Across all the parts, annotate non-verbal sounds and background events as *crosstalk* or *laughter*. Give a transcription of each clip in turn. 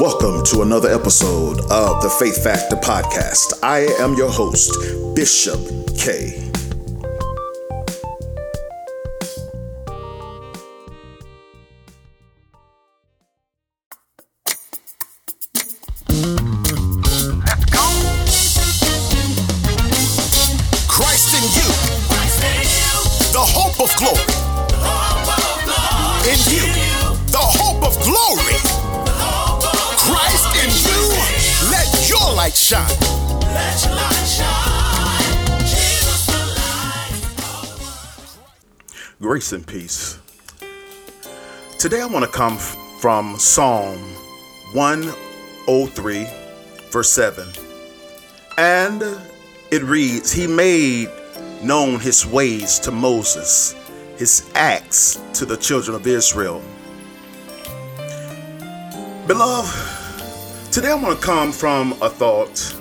Welcome to another episode of the Faith Factor Podcast. I am your host, Bishop K. Christ in you, the hope of glory. in you, the hope of glory. In you, the hope of glory. Christ in you, let your light shine. Grace and peace. Today I want to come from Psalm 103, verse 7. And it reads, He made known his ways to Moses, his acts to the children of Israel. Beloved, today I want to come from a thought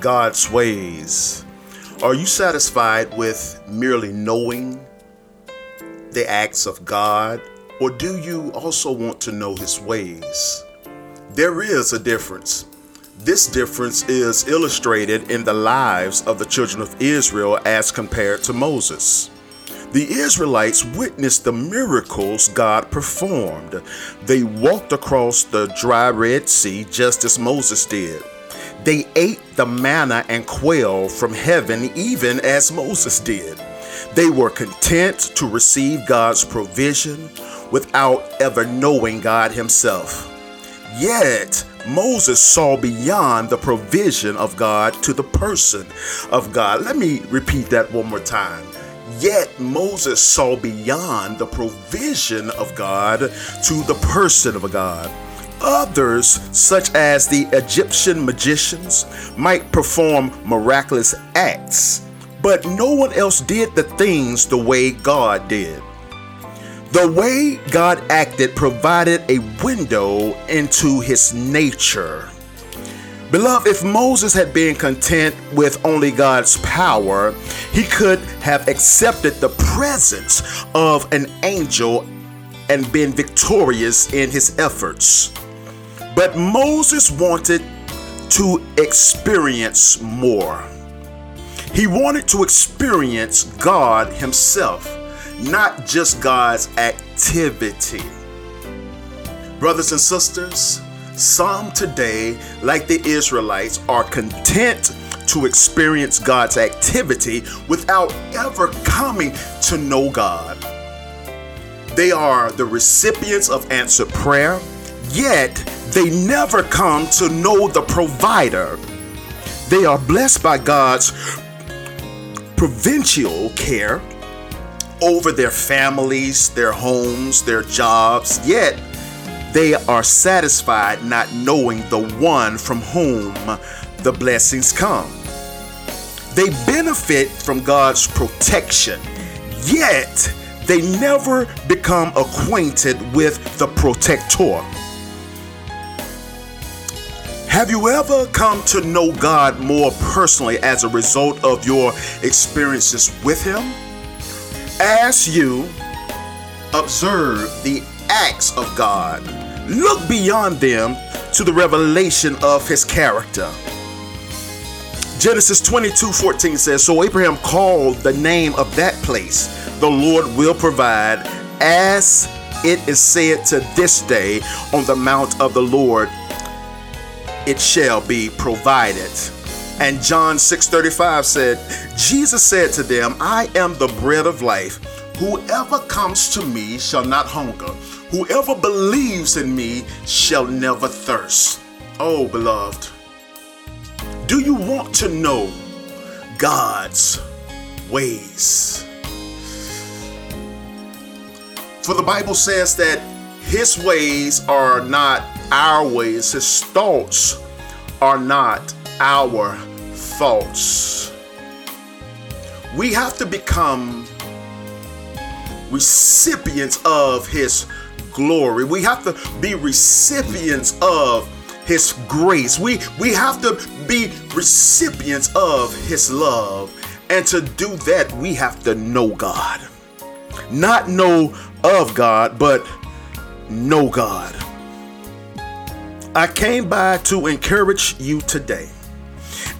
God's ways. Are you satisfied with merely knowing the acts of God, or do you also want to know his ways? There is a difference. This difference is illustrated in the lives of the children of Israel as compared to Moses. The Israelites witnessed the miracles God performed. They walked across the dry Red Sea just as Moses did. They ate the manna and quail from heaven even as Moses did. They were content to receive God's provision without ever knowing God Himself. Yet, Moses saw beyond the provision of God to the person of God. Let me repeat that one more time. Yet Moses saw beyond the provision of God to the person of God. Others, such as the Egyptian magicians, might perform miraculous acts, but no one else did the things the way God did. The way God acted provided a window into his nature. Beloved, if Moses had been content with only God's power, he could have accepted the presence of an angel and been victorious in his efforts. But Moses wanted to experience more. He wanted to experience God Himself, not just God's activity. Brothers and sisters, some today, like the Israelites, are content to experience God's activity without ever coming to know God. They are the recipients of answered prayer, yet they never come to know the provider. They are blessed by God's provincial care over their families, their homes, their jobs, yet they are satisfied not knowing the one from whom the blessings come. They benefit from God's protection, yet they never become acquainted with the protector. Have you ever come to know God more personally as a result of your experiences with Him? As you observe the acts of God, look beyond them to the revelation of His character. Genesis 22 14 says, So Abraham called the name of that place, the Lord will provide, as it is said to this day, on the mount of the Lord it shall be provided. And John 6:35 said, Jesus said to them, I am the bread of life. Whoever comes to me shall not hunger. Whoever believes in me shall never thirst. Oh, beloved, do you want to know God's ways? For the Bible says that his ways are not our ways, his thoughts are not our thoughts. We have to become recipients of his glory. We have to be recipients of his grace. We we have to be recipients of his love. And to do that, we have to know God. Not know of God, but know God. I came by to encourage you today.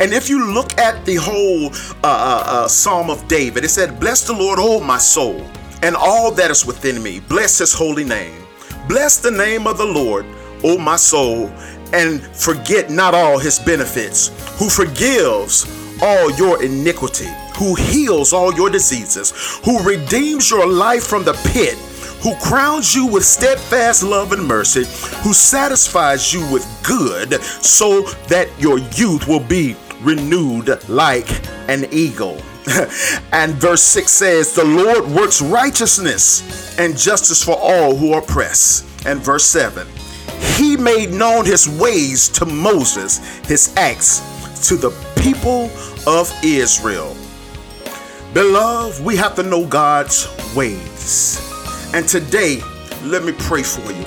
And if you look at the whole uh, uh, uh, Psalm of David, it said, Bless the Lord, O my soul, and all that is within me. Bless his holy name. Bless the name of the Lord, O my soul, and forget not all his benefits, who forgives all your iniquity, who heals all your diseases, who redeems your life from the pit who crowns you with steadfast love and mercy, who satisfies you with good, so that your youth will be renewed like an eagle. *laughs* and verse 6 says, The Lord works righteousness and justice for all who are oppressed. And verse 7, He made known His ways to Moses, His acts to the people of Israel. Beloved, we have to know God's ways. And today, let me pray for you.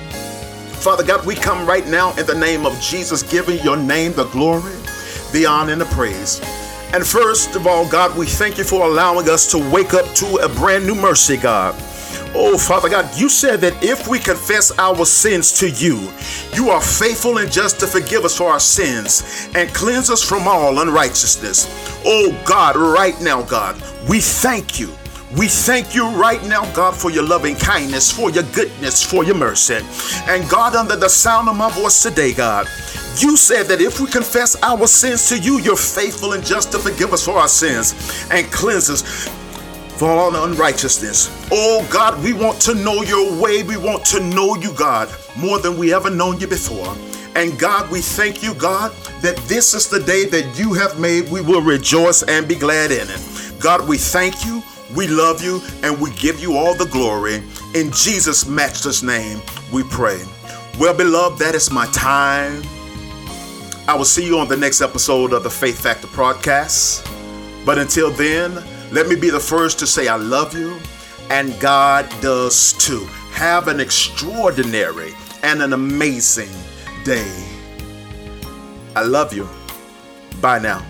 Father God, we come right now in the name of Jesus, giving your name the glory, the honor, and the praise. And first of all, God, we thank you for allowing us to wake up to a brand new mercy, God. Oh, Father God, you said that if we confess our sins to you, you are faithful and just to forgive us for our sins and cleanse us from all unrighteousness. Oh, God, right now, God, we thank you we thank you right now, God, for your loving kindness, for your goodness, for your mercy. And God, under the sound of my voice today, God, you said that if we confess our sins to you, you're faithful and just to forgive us for our sins and cleanse us for all unrighteousness. Oh God, we want to know your way. We want to know you, God, more than we ever known you before. And God, we thank you, God, that this is the day that you have made. We will rejoice and be glad in it. God, we thank you. We love you and we give you all the glory. In Jesus' matchless name, we pray. Well, beloved, that is my time. I will see you on the next episode of the Faith Factor podcast. But until then, let me be the first to say I love you, and God does too. Have an extraordinary and an amazing day. I love you. Bye now.